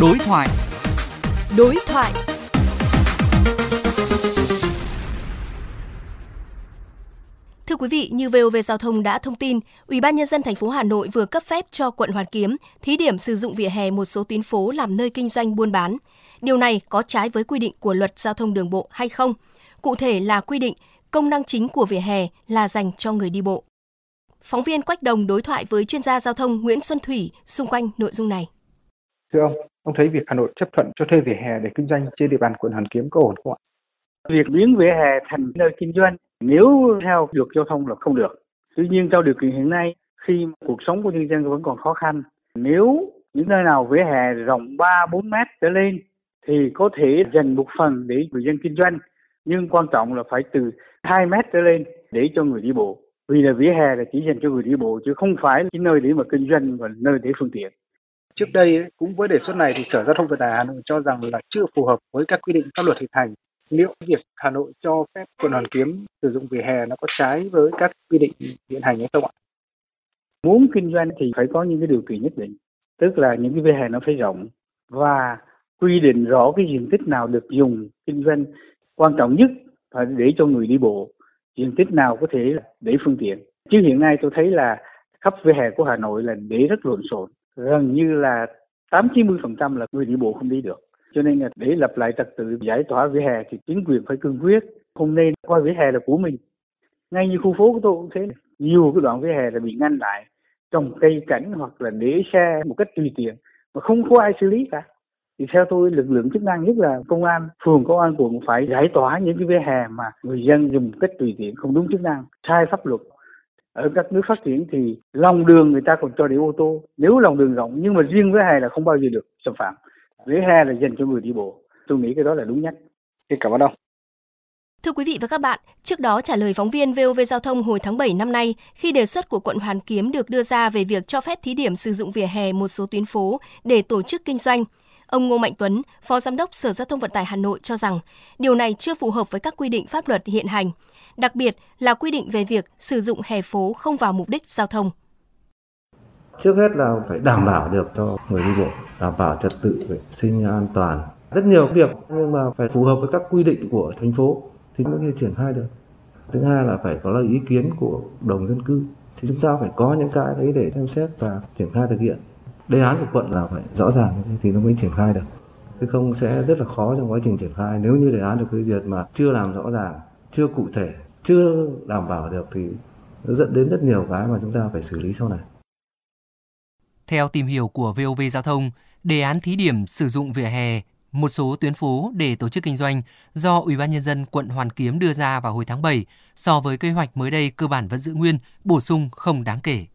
Đối thoại. Đối thoại. Thưa quý vị, như VOV Giao thông đã thông tin, Ủy ban nhân dân thành phố Hà Nội vừa cấp phép cho quận Hoàn Kiếm thí điểm sử dụng vỉa hè một số tuyến phố làm nơi kinh doanh buôn bán. Điều này có trái với quy định của Luật Giao thông Đường bộ hay không? Cụ thể là quy định công năng chính của vỉa hè là dành cho người đi bộ. Phóng viên Quách Đồng đối thoại với chuyên gia giao thông Nguyễn Xuân Thủy xung quanh nội dung này. Thưa ông, ông thấy việc Hà Nội chấp thuận cho thuê vỉa hè để kinh doanh trên địa bàn quận Hoàn Kiếm có ổn không ạ? Việc biến vỉa hè thành nơi kinh doanh nếu theo luật giao thông là không được. Tuy nhiên trong điều kiện hiện nay khi cuộc sống của nhân dân vẫn còn khó khăn, nếu những nơi nào vỉa hè rộng 3 4 mét trở lên thì có thể dành một phần để người dân kinh doanh, nhưng quan trọng là phải từ 2 mét trở lên để cho người đi bộ. Vì là vỉa hè là chỉ dành cho người đi bộ chứ không phải là cái nơi để mà kinh doanh và nơi để phương tiện. Trước đây cũng với đề xuất này thì Sở Giao thông Vận tải Hà Nội cho rằng là chưa phù hợp với các quy định pháp luật hiện hành. Liệu việc Hà Nội cho phép quận Hoàn Kiếm sử dụng vỉa hè nó có trái với các quy định hiện hành hay không ạ? Muốn kinh doanh thì phải có những cái điều kiện nhất định, tức là những cái vỉa hè nó phải rộng và quy định rõ cái diện tích nào được dùng kinh doanh. Quan trọng nhất phải để cho người đi bộ diện tích nào có thể để phương tiện. Chứ hiện nay tôi thấy là khắp vỉa hè của Hà Nội là để rất lộn xộn, gần như là 8 90% là người đi bộ không đi được. Cho nên là để lập lại trật tự giải tỏa vỉa hè thì chính quyền phải cương quyết, không nên coi vỉa hè là của mình. Ngay như khu phố của tôi cũng thế, nhiều cái đoạn vỉa hè là bị ngăn lại, trồng cây cảnh hoặc là để xe một cách tùy tiện mà không có ai xử lý cả thì theo tôi lực lượng chức năng nhất là công an phường công an quận phải giải tỏa những cái vỉa hè mà người dân dùng cách tùy tiện không đúng chức năng sai pháp luật ở các nước phát triển thì lòng đường người ta còn cho để ô tô. Nếu lòng đường rộng nhưng mà riêng với hè là không bao giờ được xâm phạm. Vỉa hè là dành cho người đi bộ. Tôi nghĩ cái đó là đúng nhất. Xin cảm ơn ông. Thưa quý vị và các bạn, trước đó trả lời phóng viên VOV Giao thông hồi tháng 7 năm nay, khi đề xuất của quận Hoàn Kiếm được đưa ra về việc cho phép thí điểm sử dụng vỉa hè một số tuyến phố để tổ chức kinh doanh, Ông Ngô Mạnh Tuấn, Phó Giám đốc Sở Giao thông Vận tải Hà Nội cho rằng điều này chưa phù hợp với các quy định pháp luật hiện hành, đặc biệt là quy định về việc sử dụng hè phố không vào mục đích giao thông. Trước hết là phải đảm bảo được cho người đi bộ, đảm bảo trật tự vệ sinh an toàn. Rất nhiều việc nhưng mà phải phù hợp với các quy định của thành phố thì mới triển khai được. Thứ hai là phải có lời ý kiến của đồng dân cư thì chúng ta phải có những cái đấy để xem xét và triển khai thực hiện đề án của quận là phải rõ ràng thì nó mới triển khai được. Chứ không sẽ rất là khó trong quá trình triển khai. Nếu như đề án được phê duyệt mà chưa làm rõ ràng chưa cụ thể chưa đảm bảo được thì nó dẫn đến rất nhiều cái mà chúng ta phải xử lý sau này. Theo tìm hiểu của VOV Giao thông, đề án thí điểm sử dụng vỉa hè một số tuyến phố để tổ chức kinh doanh do Ủy ban nhân dân quận Hoàn Kiếm đưa ra vào hồi tháng 7 so với kế hoạch mới đây cơ bản vẫn giữ nguyên, bổ sung không đáng kể.